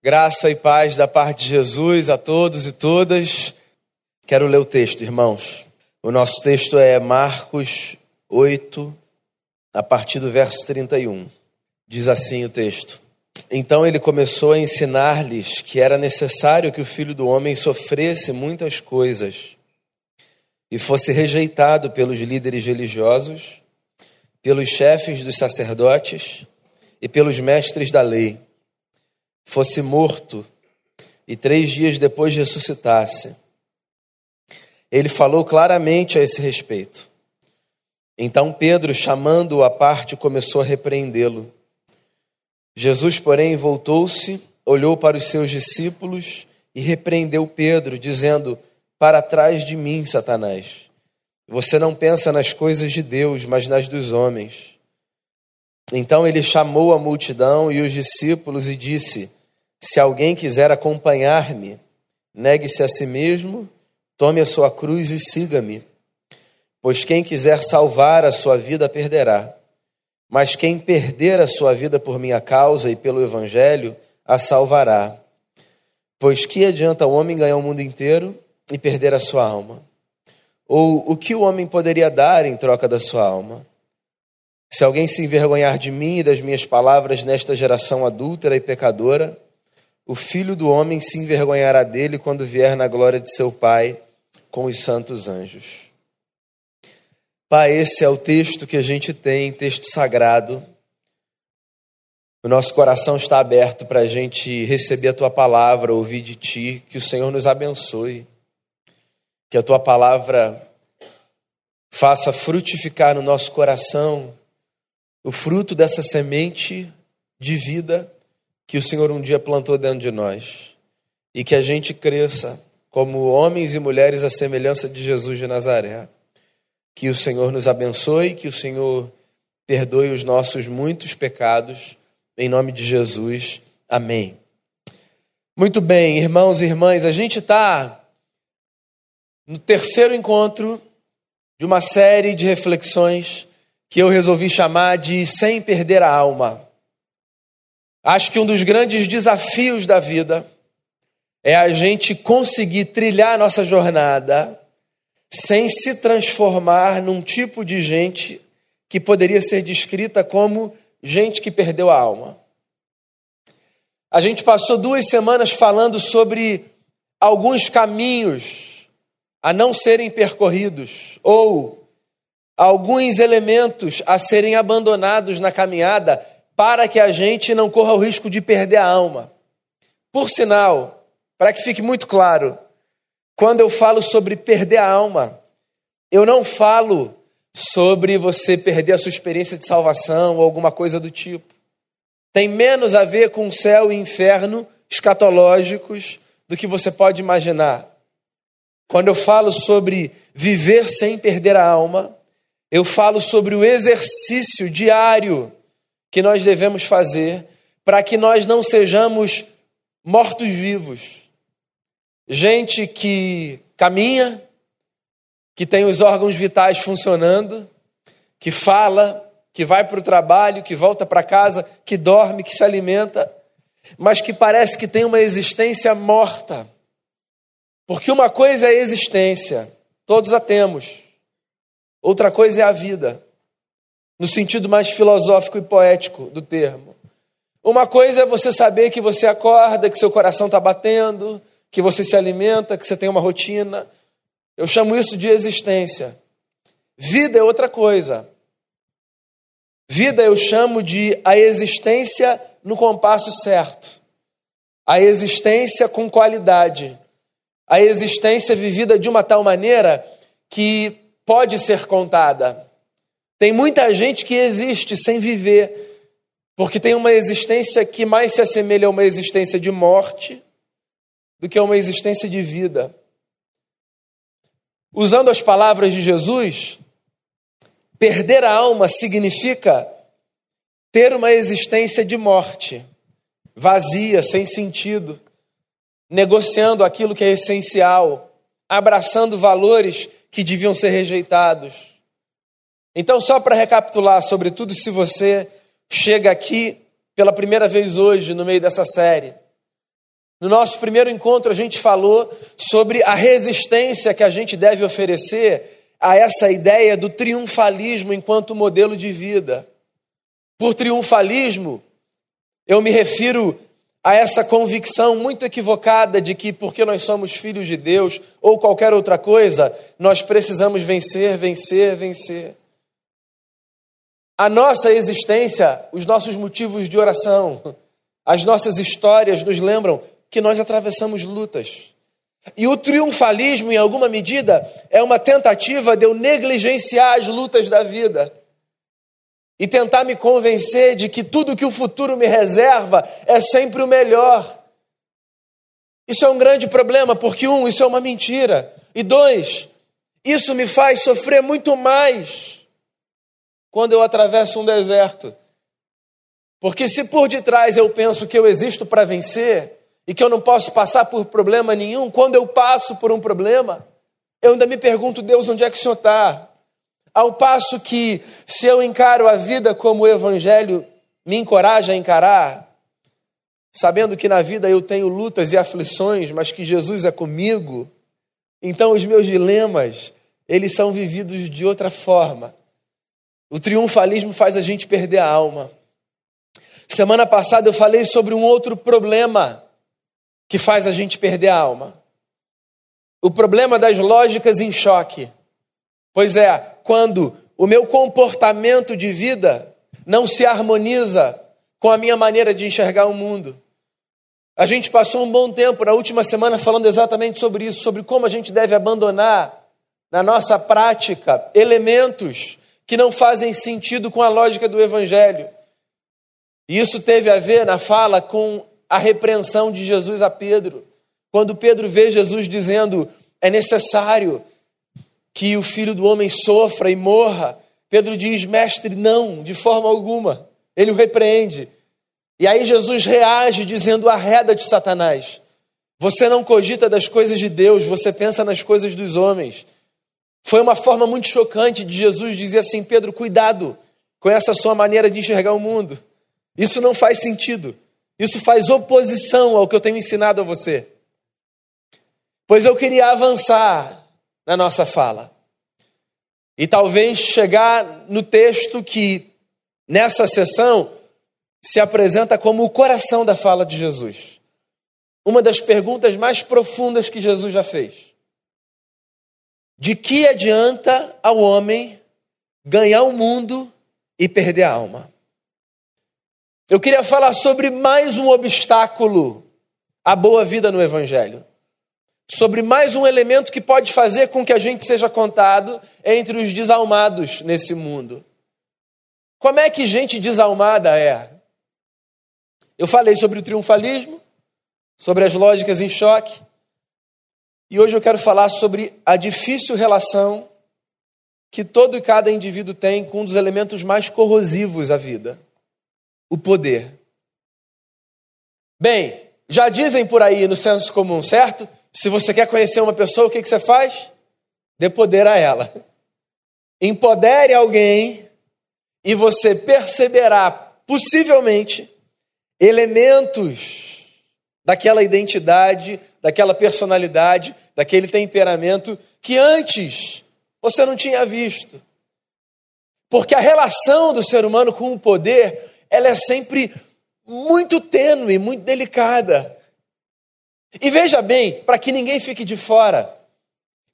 Graça e paz da parte de Jesus a todos e todas. Quero ler o texto, irmãos. O nosso texto é Marcos 8, a partir do verso 31. Diz assim o texto: Então ele começou a ensinar-lhes que era necessário que o filho do homem sofresse muitas coisas e fosse rejeitado pelos líderes religiosos, pelos chefes dos sacerdotes e pelos mestres da lei fosse morto e três dias depois ressuscitasse. Ele falou claramente a esse respeito. Então Pedro, chamando-o à parte, começou a repreendê-lo. Jesus, porém, voltou-se, olhou para os seus discípulos e repreendeu Pedro, dizendo: Para trás de mim, Satanás. Você não pensa nas coisas de Deus, mas nas dos homens. Então ele chamou a multidão e os discípulos e disse: se alguém quiser acompanhar-me, negue-se a si mesmo, tome a sua cruz e siga-me. Pois quem quiser salvar a sua vida perderá, mas quem perder a sua vida por minha causa e pelo evangelho, a salvará. Pois que adianta o homem ganhar o mundo inteiro e perder a sua alma? Ou o que o homem poderia dar em troca da sua alma? Se alguém se envergonhar de mim e das minhas palavras nesta geração adúltera e pecadora, o filho do homem se envergonhará dele quando vier na glória de seu Pai com os santos anjos. Pai, esse é o texto que a gente tem, texto sagrado. O nosso coração está aberto para a gente receber a tua palavra, ouvir de ti, que o Senhor nos abençoe, que a tua palavra faça frutificar no nosso coração o fruto dessa semente de vida que o Senhor um dia plantou dentro de nós e que a gente cresça como homens e mulheres à semelhança de Jesus de Nazaré. Que o Senhor nos abençoe, que o Senhor perdoe os nossos muitos pecados, em nome de Jesus. Amém. Muito bem, irmãos e irmãs, a gente está no terceiro encontro de uma série de reflexões que eu resolvi chamar de Sem Perder a Alma. Acho que um dos grandes desafios da vida é a gente conseguir trilhar a nossa jornada sem se transformar num tipo de gente que poderia ser descrita como gente que perdeu a alma. A gente passou duas semanas falando sobre alguns caminhos a não serem percorridos ou alguns elementos a serem abandonados na caminhada para que a gente não corra o risco de perder a alma. Por sinal, para que fique muito claro, quando eu falo sobre perder a alma, eu não falo sobre você perder a sua experiência de salvação ou alguma coisa do tipo. Tem menos a ver com céu e inferno escatológicos do que você pode imaginar. Quando eu falo sobre viver sem perder a alma, eu falo sobre o exercício diário que nós devemos fazer para que nós não sejamos mortos-vivos. Gente que caminha, que tem os órgãos vitais funcionando, que fala, que vai para o trabalho, que volta para casa, que dorme, que se alimenta, mas que parece que tem uma existência morta. Porque uma coisa é a existência, todos a temos, outra coisa é a vida no sentido mais filosófico e poético do termo. Uma coisa é você saber que você acorda, que seu coração está batendo, que você se alimenta, que você tem uma rotina. Eu chamo isso de existência. Vida é outra coisa. Vida eu chamo de a existência no compasso certo, a existência com qualidade, a existência vivida de uma tal maneira que pode ser contada. Tem muita gente que existe sem viver, porque tem uma existência que mais se assemelha a uma existência de morte do que a uma existência de vida. Usando as palavras de Jesus, perder a alma significa ter uma existência de morte, vazia, sem sentido, negociando aquilo que é essencial, abraçando valores que deviam ser rejeitados. Então, só para recapitular, sobretudo se você chega aqui pela primeira vez hoje no meio dessa série, No nosso primeiro encontro, a gente falou sobre a resistência que a gente deve oferecer a essa ideia do triunfalismo enquanto modelo de vida. Por triunfalismo, eu me refiro a essa convicção muito equivocada de que, porque nós somos filhos de Deus ou qualquer outra coisa, nós precisamos vencer, vencer, vencer. A nossa existência, os nossos motivos de oração, as nossas histórias nos lembram que nós atravessamos lutas. E o triunfalismo, em alguma medida, é uma tentativa de eu negligenciar as lutas da vida e tentar me convencer de que tudo que o futuro me reserva é sempre o melhor. Isso é um grande problema, porque, um, isso é uma mentira, e dois, isso me faz sofrer muito mais quando eu atravesso um deserto. Porque se por detrás eu penso que eu existo para vencer e que eu não posso passar por problema nenhum, quando eu passo por um problema, eu ainda me pergunto, Deus, onde é que o Senhor está? Ao passo que, se eu encaro a vida como o Evangelho me encoraja a encarar, sabendo que na vida eu tenho lutas e aflições, mas que Jesus é comigo, então os meus dilemas, eles são vividos de outra forma. O triunfalismo faz a gente perder a alma. Semana passada eu falei sobre um outro problema que faz a gente perder a alma. O problema das lógicas em choque. Pois é, quando o meu comportamento de vida não se harmoniza com a minha maneira de enxergar o mundo. A gente passou um bom tempo na última semana falando exatamente sobre isso, sobre como a gente deve abandonar na nossa prática elementos que não fazem sentido com a lógica do evangelho. E isso teve a ver na fala com a repreensão de Jesus a Pedro. Quando Pedro vê Jesus dizendo: "É necessário que o filho do homem sofra e morra. Pedro diz: Mestre, não, de forma alguma. Ele o repreende. E aí Jesus reage dizendo: Arreda de Satanás. Você não cogita das coisas de Deus, você pensa nas coisas dos homens. Foi uma forma muito chocante de Jesus dizer assim: Pedro, cuidado com essa sua maneira de enxergar o mundo. Isso não faz sentido. Isso faz oposição ao que eu tenho ensinado a você. Pois eu queria avançar na nossa fala. E talvez chegar no texto que, nessa sessão, se apresenta como o coração da fala de Jesus. Uma das perguntas mais profundas que Jesus já fez. De que adianta ao homem ganhar o mundo e perder a alma? Eu queria falar sobre mais um obstáculo à boa vida no Evangelho sobre mais um elemento que pode fazer com que a gente seja contado entre os desalmados nesse mundo. Como é que gente desalmada é? Eu falei sobre o triunfalismo, sobre as lógicas em choque, e hoje eu quero falar sobre a difícil relação que todo e cada indivíduo tem com um dos elementos mais corrosivos à vida: o poder. Bem, já dizem por aí no senso comum, certo? Se você quer conhecer uma pessoa, o que, que você faz? Dê poder a ela. Empodere alguém e você perceberá, possivelmente, elementos daquela identidade, daquela personalidade, daquele temperamento que antes você não tinha visto. Porque a relação do ser humano com o poder, ela é sempre muito tênue, muito delicada. E veja bem, para que ninguém fique de fora,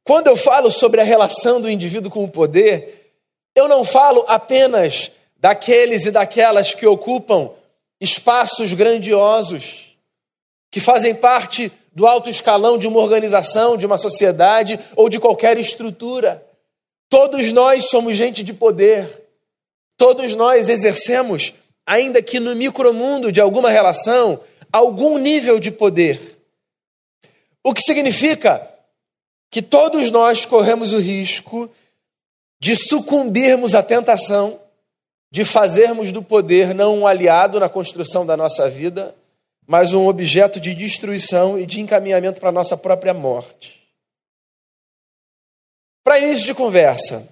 quando eu falo sobre a relação do indivíduo com o poder, eu não falo apenas daqueles e daquelas que ocupam espaços grandiosos, que fazem parte do alto escalão de uma organização, de uma sociedade ou de qualquer estrutura. Todos nós somos gente de poder. Todos nós exercemos, ainda que no micromundo de alguma relação, algum nível de poder. O que significa que todos nós corremos o risco de sucumbirmos à tentação de fazermos do poder não um aliado na construção da nossa vida, mas um objeto de destruição e de encaminhamento para a nossa própria morte. Para início de conversa,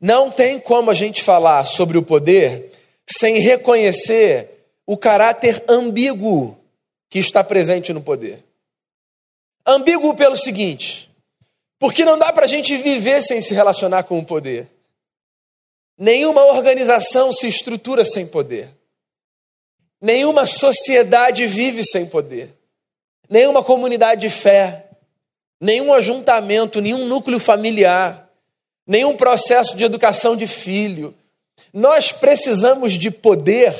não tem como a gente falar sobre o poder sem reconhecer o caráter ambíguo que está presente no poder. Ambíguo pelo seguinte: porque não dá para a gente viver sem se relacionar com o poder. Nenhuma organização se estrutura sem poder. Nenhuma sociedade vive sem poder. Nenhuma comunidade de fé, nenhum ajuntamento, nenhum núcleo familiar, nenhum processo de educação de filho. Nós precisamos de poder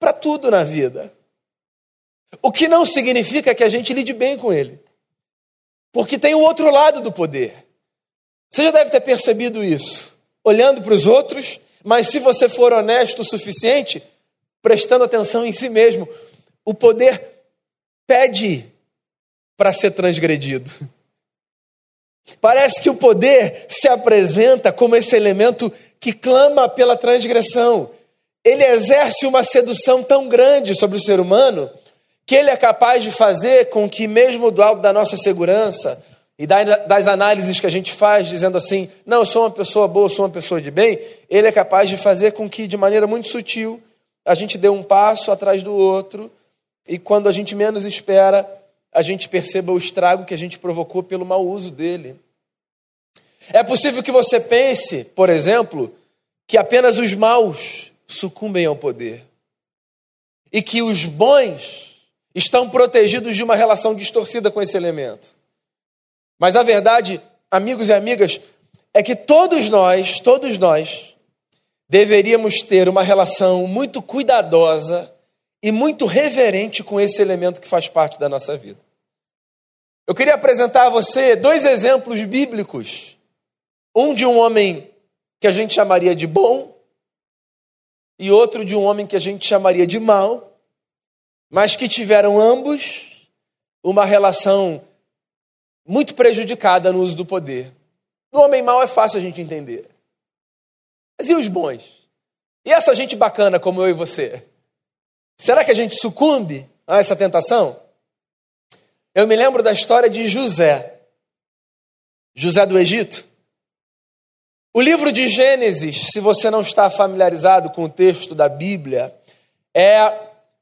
para tudo na vida. O que não significa que a gente lide bem com ele. Porque tem o outro lado do poder. Você já deve ter percebido isso, olhando para os outros, mas se você for honesto o suficiente, prestando atenção em si mesmo, o poder pede para ser transgredido. Parece que o poder se apresenta como esse elemento que clama pela transgressão. Ele exerce uma sedução tão grande sobre o ser humano que ele é capaz de fazer com que, mesmo do alto da nossa segurança e das análises que a gente faz, dizendo assim, não, eu sou uma pessoa boa, eu sou uma pessoa de bem, ele é capaz de fazer com que, de maneira muito sutil, a gente dê um passo atrás do outro e, quando a gente menos espera, a gente perceba o estrago que a gente provocou pelo mau uso dele. É possível que você pense, por exemplo, que apenas os maus sucumbem ao poder e que os bons estão protegidos de uma relação distorcida com esse elemento. Mas a verdade, amigos e amigas, é que todos nós, todos nós, deveríamos ter uma relação muito cuidadosa e muito reverente com esse elemento que faz parte da nossa vida. Eu queria apresentar a você dois exemplos bíblicos. Um de um homem que a gente chamaria de bom e outro de um homem que a gente chamaria de mal mas que tiveram ambos uma relação muito prejudicada no uso do poder. O homem mau é fácil a gente entender. Mas e os bons? E essa gente bacana como eu e você? Será que a gente sucumbe a essa tentação? Eu me lembro da história de José, José do Egito. O livro de Gênesis, se você não está familiarizado com o texto da Bíblia, é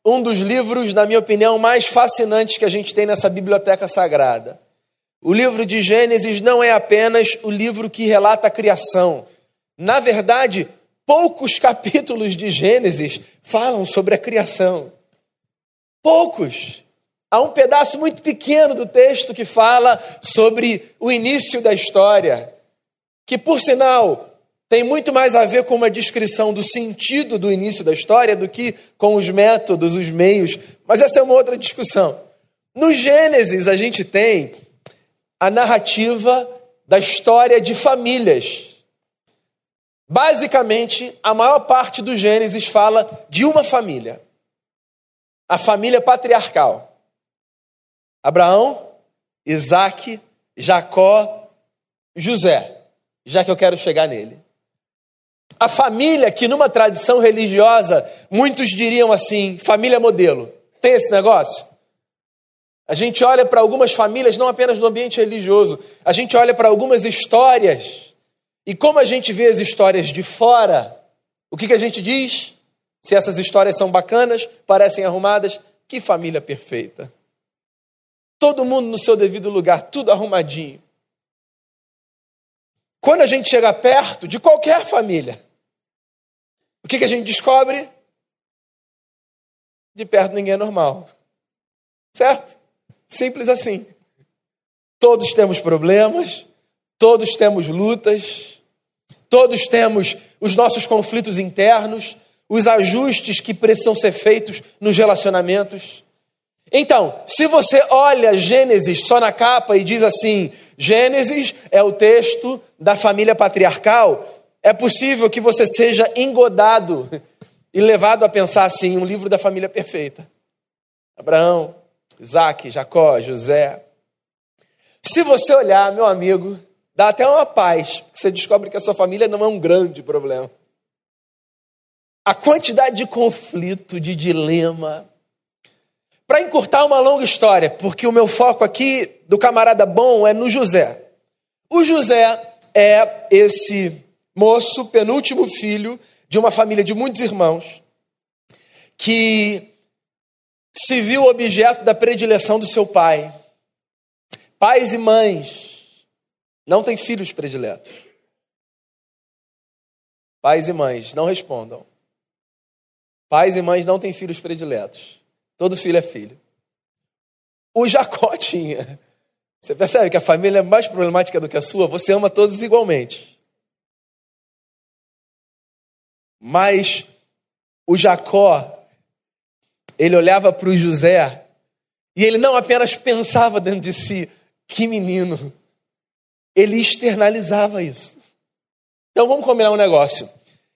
um dos livros, na minha opinião, mais fascinantes que a gente tem nessa biblioteca sagrada. O livro de Gênesis não é apenas o livro que relata a criação. Na verdade, poucos capítulos de Gênesis falam sobre a criação. Poucos. Há um pedaço muito pequeno do texto que fala sobre o início da história, que, por sinal, tem muito mais a ver com uma descrição do sentido do início da história do que com os métodos, os meios. Mas essa é uma outra discussão. No Gênesis, a gente tem a narrativa da história de famílias. Basicamente, a maior parte do Gênesis fala de uma família. A família patriarcal. Abraão, Isaac, Jacó, José. Já que eu quero chegar nele. A família, que numa tradição religiosa, muitos diriam assim, família modelo. Tem esse negócio? A gente olha para algumas famílias, não apenas no ambiente religioso, a gente olha para algumas histórias, e como a gente vê as histórias de fora, o que, que a gente diz? Se essas histórias são bacanas, parecem arrumadas, que família perfeita. Todo mundo no seu devido lugar, tudo arrumadinho. Quando a gente chega perto de qualquer família, o que, que a gente descobre? De perto ninguém é normal. Certo? Simples assim. Todos temos problemas, todos temos lutas, todos temos os nossos conflitos internos, os ajustes que precisam ser feitos nos relacionamentos. Então, se você olha Gênesis só na capa e diz assim: Gênesis é o texto da família patriarcal, é possível que você seja engodado e levado a pensar assim: um livro da família perfeita. Abraão, Isaac, Jacó, José. Se você olhar, meu amigo, dá até uma paz, porque você descobre que a sua família não é um grande problema. A quantidade de conflito, de dilema. Para encurtar uma longa história, porque o meu foco aqui do camarada bom é no José. O José é esse moço, penúltimo filho de uma família de muitos irmãos, que se viu objeto da predileção do seu pai. Pais e mães não têm filhos prediletos. Pais e mães, não respondam. Pais e mães não têm filhos prediletos. Todo filho é filho. O Jacó tinha. Você percebe que a família é mais problemática do que a sua? Você ama todos igualmente. Mas o Jacó, ele olhava para o José e ele não apenas pensava dentro de si, que menino, ele externalizava isso. Então vamos combinar um negócio.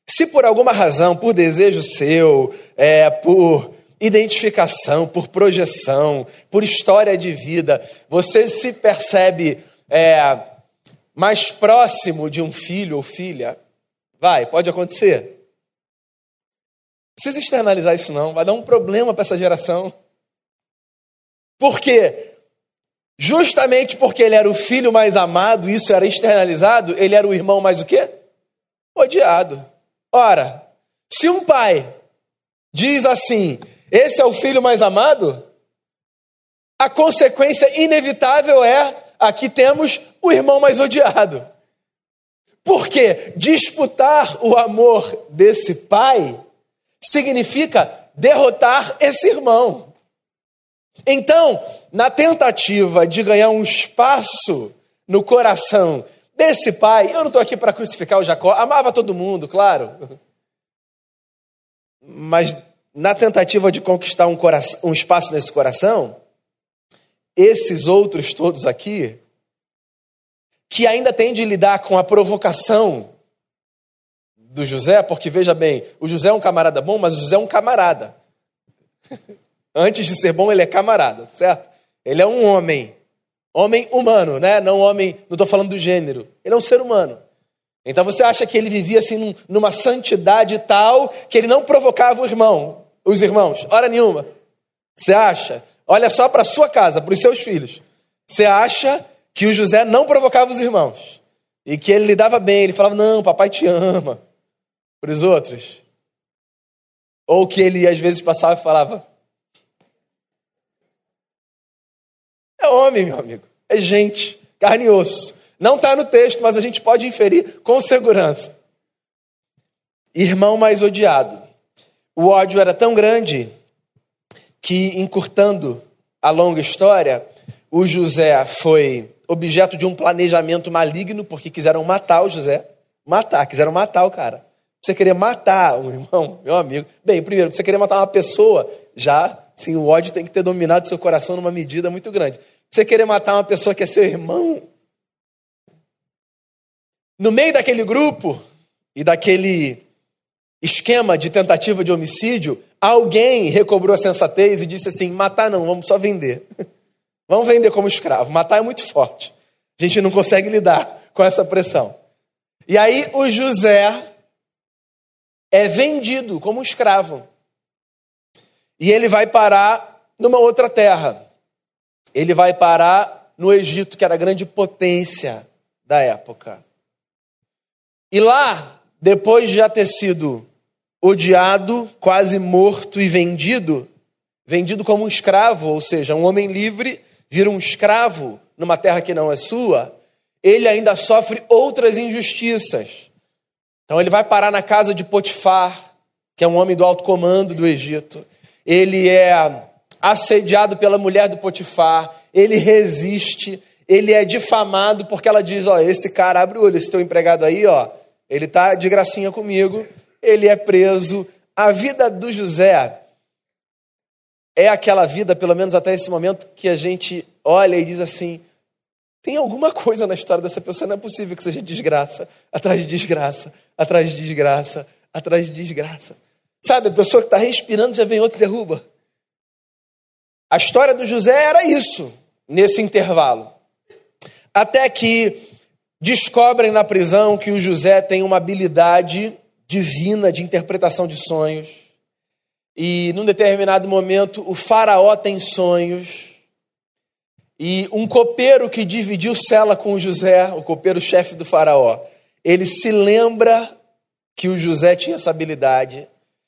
Se por alguma razão, por desejo seu, é, por identificação, por projeção, por história de vida, você se percebe é, mais próximo de um filho ou filha, vai, pode acontecer. Precisa externalizar isso não, vai dar um problema para essa geração. Por quê? Justamente porque ele era o filho mais amado, isso era externalizado, ele era o irmão mais o quê? Odiado. Ora, se um pai diz assim: esse é o filho mais amado, a consequência inevitável é: aqui temos o irmão mais odiado. Porque disputar o amor desse pai significa derrotar esse irmão. Então, na tentativa de ganhar um espaço no coração desse pai. Eu não estou aqui para crucificar o Jacó, amava todo mundo, claro. Mas na tentativa de conquistar um, coração, um espaço nesse coração, esses outros todos aqui, que ainda têm de lidar com a provocação do José, porque veja bem, o José é um camarada bom, mas o José é um camarada. Antes de ser bom, ele é camarada, certo? Ele é um homem. Homem humano, né? Não homem, não estou falando do gênero. Ele é um ser humano. Então você acha que ele vivia assim numa santidade tal que ele não provocava os irmãos, os irmãos? Hora nenhuma. Você acha? Olha só para sua casa, para os seus filhos. Você acha que o José não provocava os irmãos e que ele lidava bem? Ele falava: "Não, papai te ama". Para os outros. Ou que ele às vezes passava e falava: É homem, meu amigo. É gente, carne e osso. Não está no texto, mas a gente pode inferir com segurança. Irmão mais odiado. O ódio era tão grande que, encurtando a longa história, o José foi objeto de um planejamento maligno, porque quiseram matar o José. Matar, quiseram matar o cara. Você querer matar um irmão, meu amigo. Bem, primeiro, você querer matar uma pessoa, já, sim, o ódio tem que ter dominado seu coração numa medida muito grande. Você querer matar uma pessoa que é seu irmão? No meio daquele grupo e daquele esquema de tentativa de homicídio, alguém recobrou a sensatez e disse assim: matar não, vamos só vender. Vamos vender como escravo. Matar é muito forte. A gente não consegue lidar com essa pressão. E aí o José é vendido como escravo. E ele vai parar numa outra terra ele vai parar no Egito, que era a grande potência da época. E lá, depois de já ter sido odiado, quase morto e vendido, vendido como um escravo, ou seja, um homem livre vira um escravo numa terra que não é sua, ele ainda sofre outras injustiças. Então ele vai parar na casa de Potifar, que é um homem do alto comando do Egito. Ele é assediado pela mulher do Potifar, ele resiste, ele é difamado porque ela diz: Ó, esse cara abre o olho, esse teu empregado aí, ó, ele tá de gracinha comigo, ele é preso. A vida do José é aquela vida, pelo menos até esse momento, que a gente olha e diz assim: tem alguma coisa na história dessa pessoa, não é possível que seja desgraça, atrás de desgraça, atrás de desgraça, atrás de desgraça. Sabe, a pessoa que está respirando já vem outra e derruba. A história do José era isso, nesse intervalo. Até que descobrem na prisão que o José tem uma habilidade divina de interpretação de sonhos. E num determinado momento, o Faraó tem sonhos. E um copeiro que dividiu cela com o José, o copeiro-chefe do Faraó, ele se lembra que o José tinha essa habilidade.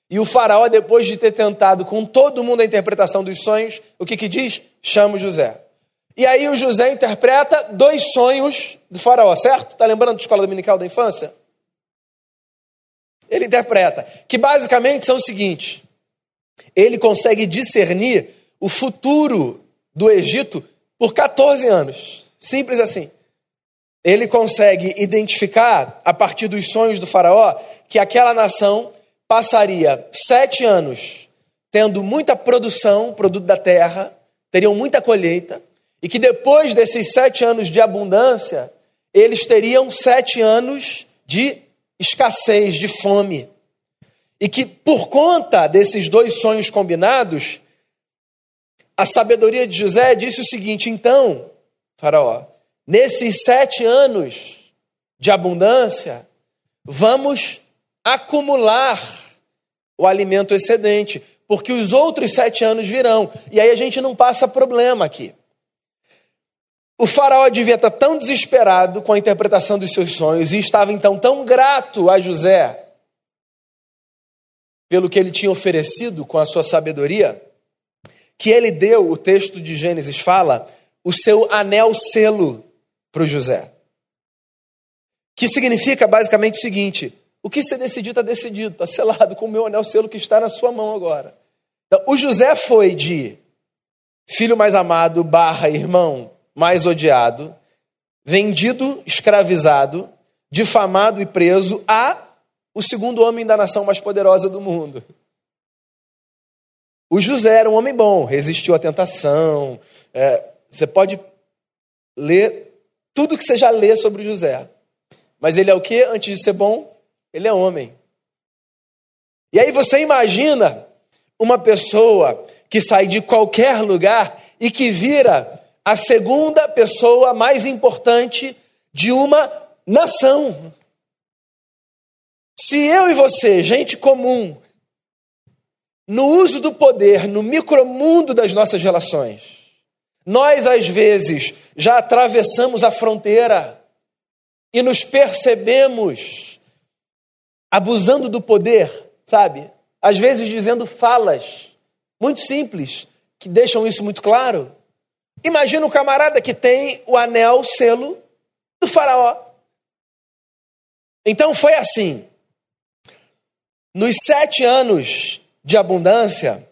E o faraó, depois de ter tentado com todo mundo a interpretação dos sonhos, o que que diz? Chama José. E aí o José interpreta dois sonhos do faraó, certo? Está lembrando da escola dominical da infância? Ele interpreta, que basicamente são o seguinte: ele consegue discernir o futuro do Egito por 14 anos. Simples assim. Ele consegue identificar, a partir dos sonhos do Faraó, que aquela nação passaria sete anos tendo muita produção, produto da terra, teriam muita colheita, e que depois desses sete anos de abundância, eles teriam sete anos de escassez, de fome. E que por conta desses dois sonhos combinados, a sabedoria de José disse o seguinte: então, Faraó, nesses sete anos de abundância, vamos acumular o alimento excedente, porque os outros sete anos virão, e aí a gente não passa problema aqui. O faraó devia estar tão desesperado com a interpretação dos seus sonhos e estava então tão grato a José pelo que ele tinha oferecido com a sua sabedoria, que ele deu, o texto de Gênesis fala, o seu anel selo para o José. Que significa basicamente o seguinte: o que você decidiu está decidido, está selado com o meu anel selo que está na sua mão agora. Então, o José foi de filho mais amado barra irmão mais odiado, vendido, escravizado, difamado e preso a o segundo homem da nação mais poderosa do mundo. O José era um homem bom, resistiu à tentação. É, você pode ler tudo que você já lê sobre o José. Mas ele é o que? Antes de ser bom, ele é homem. E aí você imagina uma pessoa que sai de qualquer lugar e que vira a segunda pessoa mais importante de uma nação. Se eu e você, gente comum, no uso do poder, no micromundo das nossas relações, nós às vezes já atravessamos a fronteira e nos percebemos abusando do poder, sabe? Às vezes dizendo falas muito simples que deixam isso muito claro. Imagina o camarada que tem o anel, o selo do faraó. Então foi assim. Nos sete anos de abundância,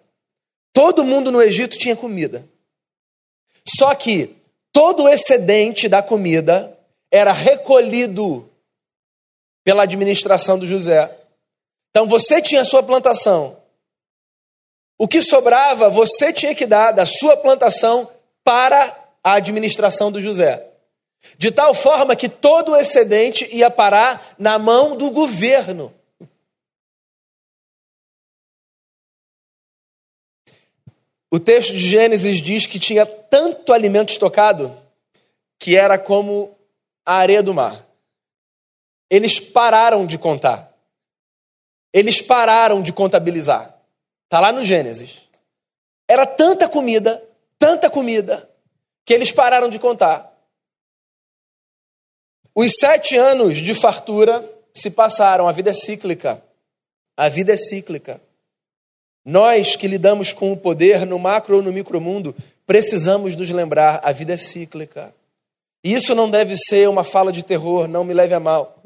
todo mundo no Egito tinha comida. Só que todo o excedente da comida era recolhido pela administração do José. Então você tinha a sua plantação. O que sobrava, você tinha que dar da sua plantação para a administração do José. De tal forma que todo o excedente ia parar na mão do governo. O texto de Gênesis diz que tinha tanto alimento estocado que era como a areia do mar. Eles pararam de contar. Eles pararam de contabilizar. Está lá no Gênesis. Era tanta comida, tanta comida, que eles pararam de contar. Os sete anos de fartura se passaram, a vida é cíclica. A vida é cíclica. Nós que lidamos com o poder no macro ou no micromundo, precisamos nos lembrar, a vida é cíclica. E isso não deve ser uma fala de terror, não me leve a mal.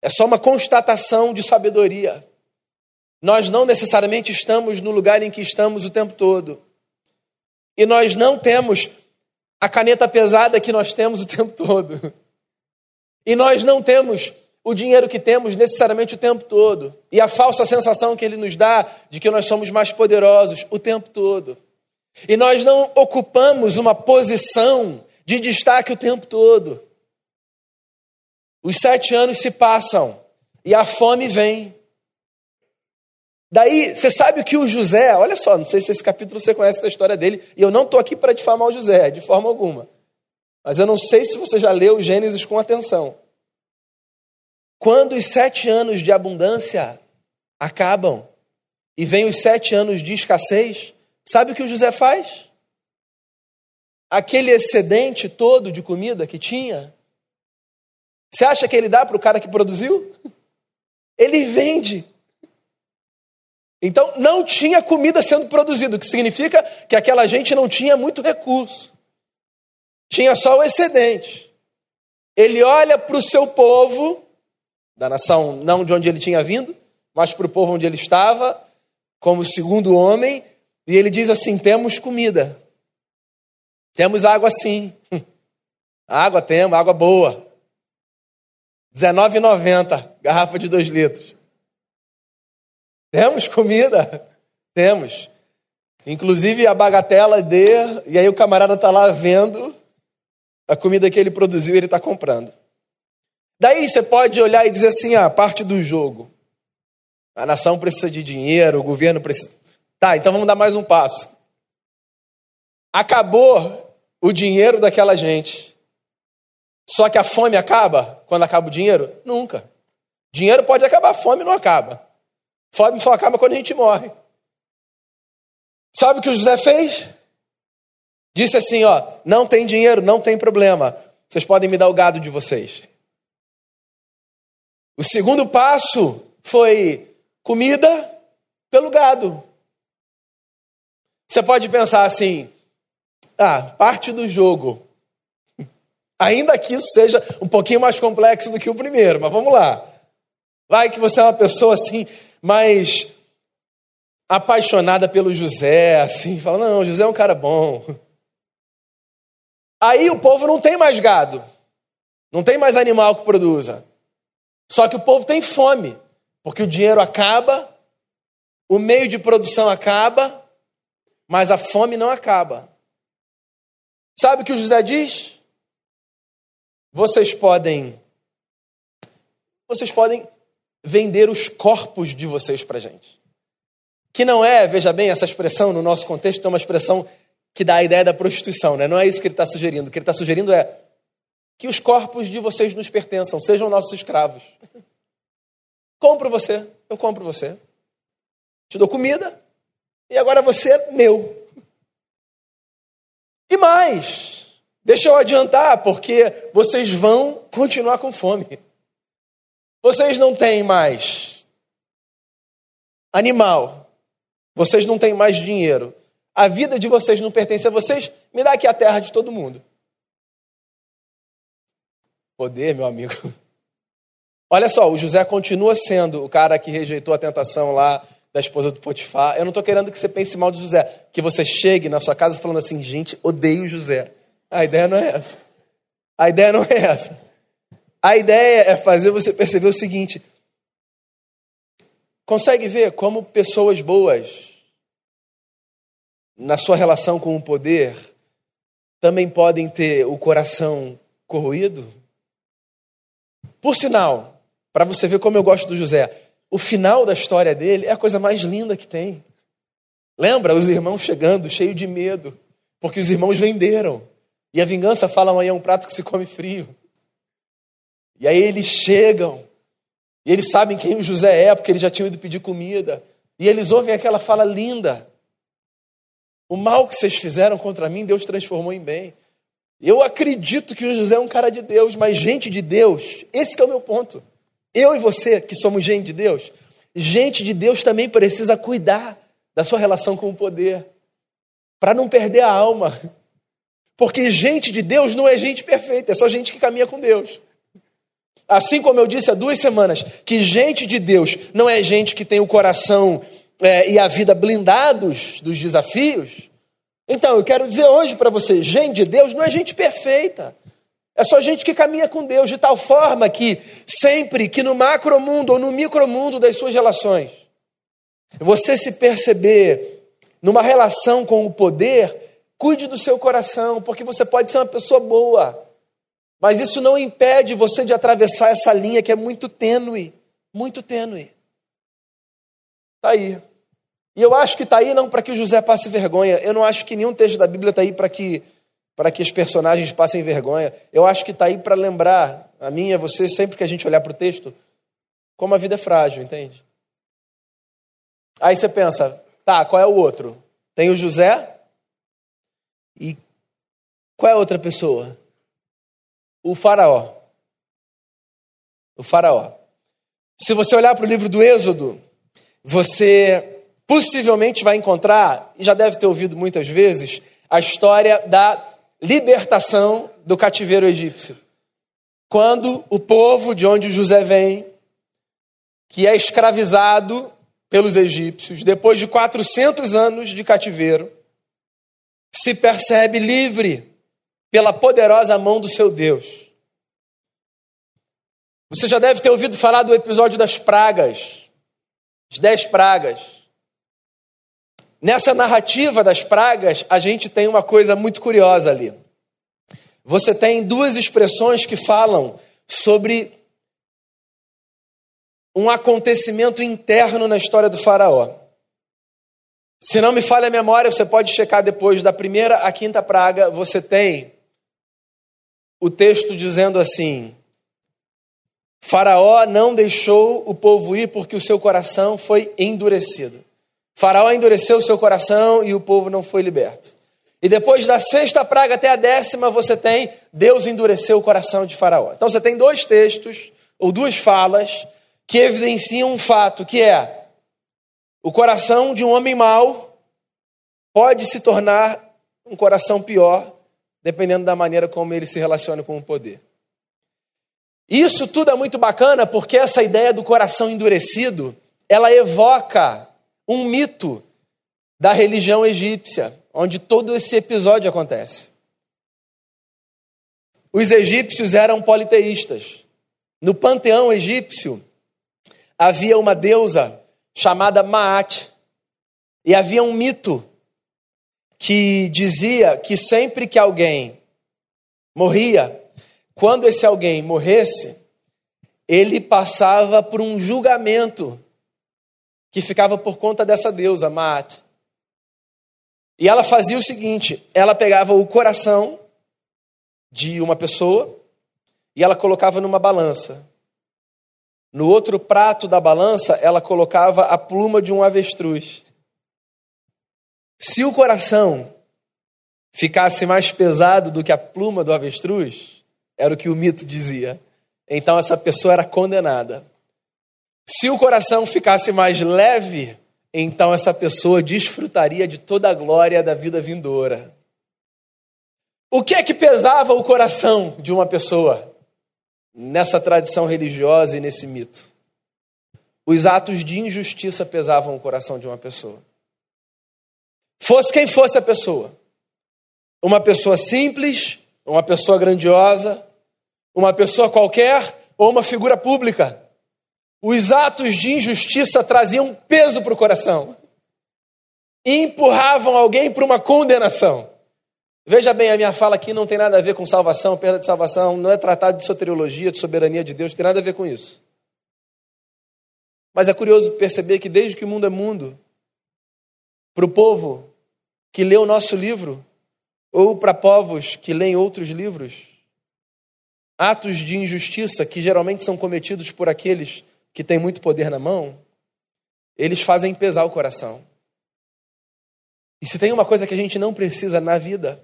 É só uma constatação de sabedoria. Nós não necessariamente estamos no lugar em que estamos o tempo todo. E nós não temos a caneta pesada que nós temos o tempo todo. E nós não temos o dinheiro que temos necessariamente o tempo todo. E a falsa sensação que ele nos dá de que nós somos mais poderosos o tempo todo. E nós não ocupamos uma posição de destaque o tempo todo. Os sete anos se passam e a fome vem. Daí, você sabe o que o José, olha só, não sei se esse capítulo você conhece da história dele, e eu não estou aqui para difamar o José, de forma alguma. Mas eu não sei se você já leu Gênesis com atenção. Quando os sete anos de abundância acabam e vem os sete anos de escassez, sabe o que o José faz? Aquele excedente todo de comida que tinha, você acha que ele dá para o cara que produziu? Ele vende Então não tinha comida sendo produzida, o que significa que aquela gente não tinha muito recurso. Tinha só o excedente. Ele olha para o seu povo, da nação não de onde ele tinha vindo, mas para o povo onde ele estava, como segundo homem, e ele diz assim: temos comida. Temos água sim. Água temos, água boa. R$19,90, garrafa de 2 litros. Temos comida? Temos. Inclusive a bagatela de. E aí o camarada está lá vendo a comida que ele produziu e ele está comprando. Daí você pode olhar e dizer assim: ah, parte do jogo. A nação precisa de dinheiro, o governo precisa. Tá, então vamos dar mais um passo. Acabou o dinheiro daquela gente. Só que a fome acaba quando acaba o dinheiro? Nunca. Dinheiro pode acabar, fome não acaba. Fome só acaba quando a gente morre. Sabe o que o José fez? Disse assim: ó, não tem dinheiro, não tem problema. Vocês podem me dar o gado de vocês. O segundo passo foi comida pelo gado. Você pode pensar assim: ah, parte do jogo. Ainda que isso seja um pouquinho mais complexo do que o primeiro, mas vamos lá. Vai que você é uma pessoa assim, mais apaixonada pelo José, assim, fala: não, José é um cara bom. Aí o povo não tem mais gado, não tem mais animal que produza. Só que o povo tem fome, porque o dinheiro acaba, o meio de produção acaba, mas a fome não acaba. Sabe o que o José diz? Vocês podem vocês podem vender os corpos de vocês para gente. Que não é, veja bem, essa expressão no nosso contexto é uma expressão que dá a ideia da prostituição, né? Não é isso que ele está sugerindo. O que ele está sugerindo é que os corpos de vocês nos pertençam, sejam nossos escravos. Compro você, eu compro você. Te dou comida e agora você é meu. E mais, deixa eu adiantar, porque vocês vão continuar com fome. Vocês não têm mais animal, vocês não têm mais dinheiro, a vida de vocês não pertence a vocês, me dá aqui a terra de todo mundo. Poder, meu amigo. Olha só, o José continua sendo o cara que rejeitou a tentação lá da esposa do Potifar. Eu não estou querendo que você pense mal de José, que você chegue na sua casa falando assim, gente, odeio José. A ideia não é essa. A ideia não é essa. A ideia é fazer você perceber o seguinte: consegue ver como pessoas boas na sua relação com o poder, também podem ter o coração corroído? Por sinal, para você ver como eu gosto do José, o final da história dele é a coisa mais linda que tem. Lembra os irmãos chegando, cheio de medo, porque os irmãos venderam. E a vingança fala amanhã é um prato que se come frio. E aí eles chegam, e eles sabem quem o José é, porque eles já tinham ido pedir comida. E eles ouvem aquela fala linda. O mal que vocês fizeram contra mim, Deus transformou em bem. Eu acredito que o José é um cara de Deus, mas gente de Deus, esse é o meu ponto. Eu e você, que somos gente de Deus, gente de Deus também precisa cuidar da sua relação com o poder, para não perder a alma. Porque gente de Deus não é gente perfeita, é só gente que caminha com Deus. Assim como eu disse há duas semanas, que gente de Deus não é gente que tem o coração é, e a vida blindados dos desafios. Então, eu quero dizer hoje para você: gente de Deus não é gente perfeita. É só gente que caminha com Deus de tal forma que sempre que no macromundo ou no micromundo das suas relações, você se perceber numa relação com o poder, cuide do seu coração, porque você pode ser uma pessoa boa, mas isso não impede você de atravessar essa linha que é muito tênue, muito tênue. Está aí. E eu acho que está aí não para que o José passe vergonha. Eu não acho que nenhum texto da Bíblia está aí para que, para que os personagens passem vergonha. Eu acho que está aí para lembrar a mim e a você, sempre que a gente olhar para o texto, como a vida é frágil, entende? Aí você pensa, tá, qual é o outro? Tem o José e qual é a outra pessoa? O Faraó. O Faraó. Se você olhar para o livro do Êxodo, você possivelmente vai encontrar, e já deve ter ouvido muitas vezes, a história da libertação do cativeiro egípcio. Quando o povo de onde José vem, que é escravizado pelos egípcios, depois de 400 anos de cativeiro, se percebe livre pela poderosa mão do seu Deus. Você já deve ter ouvido falar do episódio das pragas, as dez pragas. Nessa narrativa das pragas, a gente tem uma coisa muito curiosa ali. Você tem duas expressões que falam sobre um acontecimento interno na história do Faraó. Se não me falha a memória, você pode checar depois da primeira à quinta praga, você tem o texto dizendo assim: Faraó não deixou o povo ir porque o seu coração foi endurecido. Faraó endureceu o seu coração e o povo não foi liberto. E depois da sexta praga até a décima, você tem Deus endureceu o coração de Faraó. Então você tem dois textos, ou duas falas, que evidenciam um fato, que é o coração de um homem mau pode se tornar um coração pior, dependendo da maneira como ele se relaciona com o poder. Isso tudo é muito bacana porque essa ideia do coração endurecido, ela evoca um mito da religião egípcia, onde todo esse episódio acontece. Os egípcios eram politeístas. No panteão egípcio havia uma deusa chamada Maat, e havia um mito que dizia que sempre que alguém morria, quando esse alguém morresse, ele passava por um julgamento que ficava por conta dessa deusa, Maat. E ela fazia o seguinte: ela pegava o coração de uma pessoa e ela colocava numa balança. No outro prato da balança, ela colocava a pluma de um avestruz. Se o coração ficasse mais pesado do que a pluma do avestruz, era o que o mito dizia. Então essa pessoa era condenada. Se o coração ficasse mais leve, então essa pessoa desfrutaria de toda a glória da vida vindoura. O que é que pesava o coração de uma pessoa nessa tradição religiosa e nesse mito? Os atos de injustiça pesavam o coração de uma pessoa. Fosse quem fosse a pessoa, uma pessoa simples, uma pessoa grandiosa, uma pessoa qualquer ou uma figura pública. Os atos de injustiça traziam peso para o coração e empurravam alguém para uma condenação. Veja bem, a minha fala aqui não tem nada a ver com salvação, perda de salvação, não é tratado de soteriologia, de soberania de Deus, não tem nada a ver com isso. Mas é curioso perceber que desde que o mundo é mundo, para o povo que lê o nosso livro, ou para povos que leem outros livros, atos de injustiça que geralmente são cometidos por aqueles que têm muito poder na mão, eles fazem pesar o coração. E se tem uma coisa que a gente não precisa na vida,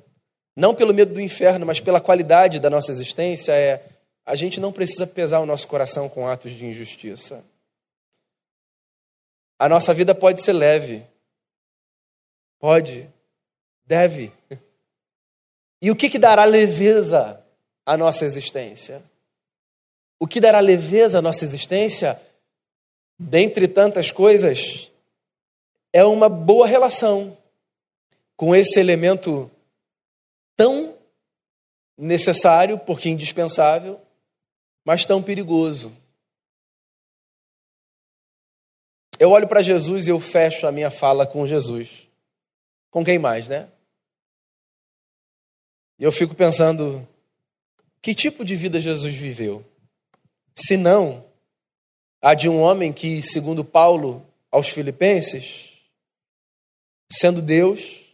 não pelo medo do inferno, mas pela qualidade da nossa existência, é a gente não precisa pesar o nosso coração com atos de injustiça. A nossa vida pode ser leve. Pode. Deve. E o que, que dará leveza a nossa existência. O que dará leveza à nossa existência, dentre tantas coisas, é uma boa relação com esse elemento tão necessário, porque indispensável, mas tão perigoso. Eu olho para Jesus e eu fecho a minha fala com Jesus. Com quem mais, né? E eu fico pensando, que tipo de vida Jesus viveu? Se não, a de um homem que, segundo Paulo aos Filipenses, sendo Deus,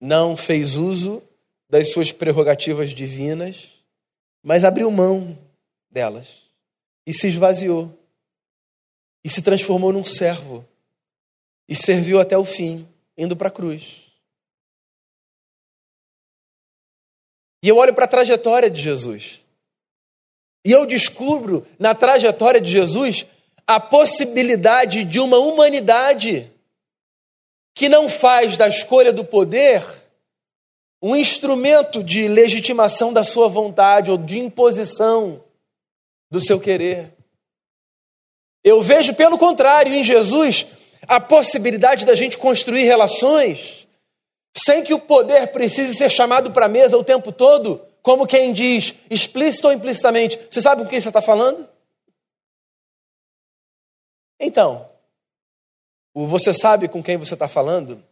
não fez uso das suas prerrogativas divinas, mas abriu mão delas e se esvaziou e se transformou num servo e serviu até o fim, indo para a cruz. E eu olho para a trajetória de Jesus. E eu descubro na trajetória de Jesus a possibilidade de uma humanidade que não faz da escolha do poder um instrumento de legitimação da sua vontade ou de imposição do seu querer. Eu vejo, pelo contrário, em Jesus a possibilidade da gente construir relações sem que o poder precise ser chamado para a mesa o tempo todo, como quem diz, explícito ou implicitamente. Você sabe com quem você está falando? Então, o você sabe com quem você está falando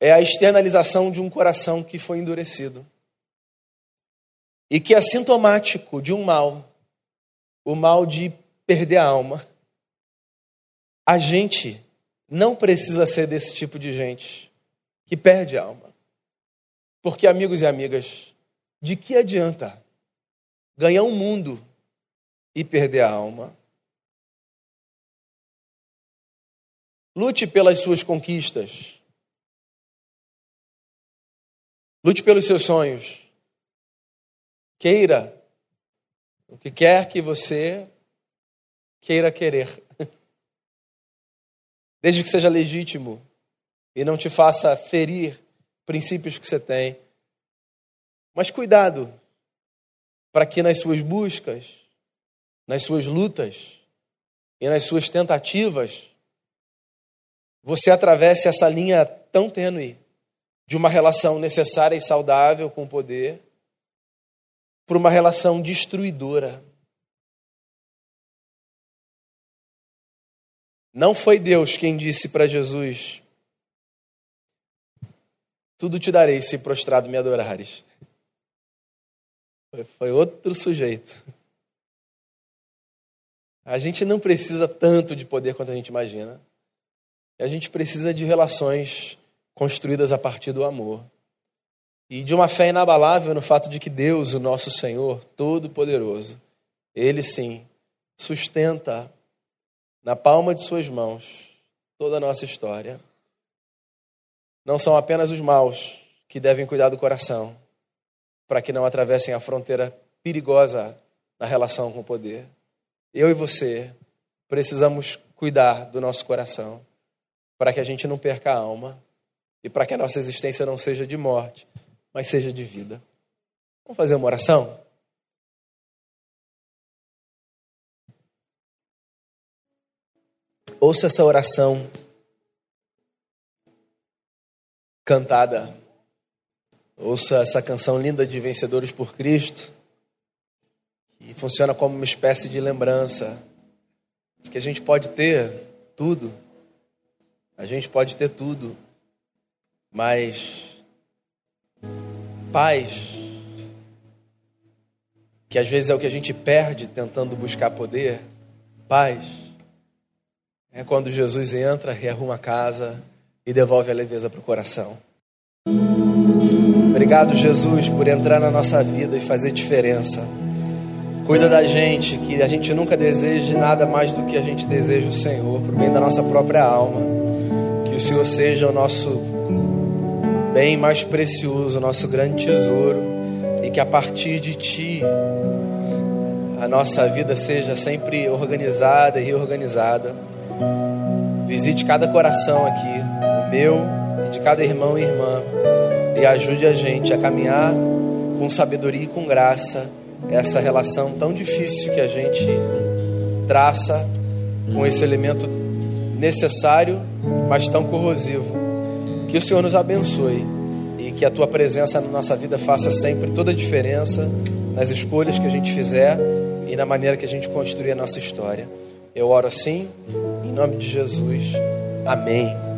é a externalização de um coração que foi endurecido e que é sintomático de um mal, o mal de perder a alma. A gente não precisa ser desse tipo de gente que perde a alma. Porque, amigos e amigas, de que adianta ganhar um mundo e perder a alma? Lute pelas suas conquistas. Lute pelos seus sonhos. Queira o que quer que você queira querer. Desde que seja legítimo e não te faça ferir princípios que você tem. Mas cuidado para que nas suas buscas, nas suas lutas e nas suas tentativas, você atravesse essa linha tão tênue de uma relação necessária e saudável com o poder para uma relação destruidora. Não foi Deus quem disse para Jesus: Tudo te darei se prostrado me adorares. Foi outro sujeito. A gente não precisa tanto de poder quanto a gente imagina. A gente precisa de relações construídas a partir do amor. E de uma fé inabalável no fato de que Deus, o nosso Senhor Todo-Poderoso, Ele sim sustenta na palma de Suas mãos toda a nossa história. Não são apenas os maus que devem cuidar do coração, para que não atravessem a fronteira perigosa na relação com o poder. Eu e você precisamos cuidar do nosso coração, para que a gente não perca a alma e para que a nossa existência não seja de morte, mas seja de vida. Vamos fazer uma oração? Ouça essa oração cantada. Ouça essa canção linda de Vencedores por Cristo, que funciona como uma espécie de lembrança de que a gente pode ter tudo. A gente pode ter tudo mas paz, que às vezes é o que a gente perde tentando buscar poder, paz, é quando Jesus entra, rearruma a casa e devolve a leveza para o coração. Obrigado, Jesus, por entrar na nossa vida e fazer diferença. Cuida da gente, que a gente nunca deseje nada mais do que a gente deseja o Senhor, por bem da nossa própria alma. Que o Senhor seja o nosso bem mais precioso, nosso grande tesouro, e que a partir de Ti a nossa vida seja sempre organizada e reorganizada. Visite cada coração aqui, o meu e de cada irmão e irmã, e ajude a gente a caminhar com sabedoria e com graça essa relação tão difícil que a gente traça com esse elemento necessário, mas tão corrosivo que o Senhor nos abençoe e que a tua presença na nossa vida faça sempre toda a diferença nas escolhas que a gente fizer e na maneira que a gente construir a nossa história. Eu oro assim, em nome de Jesus. Amém.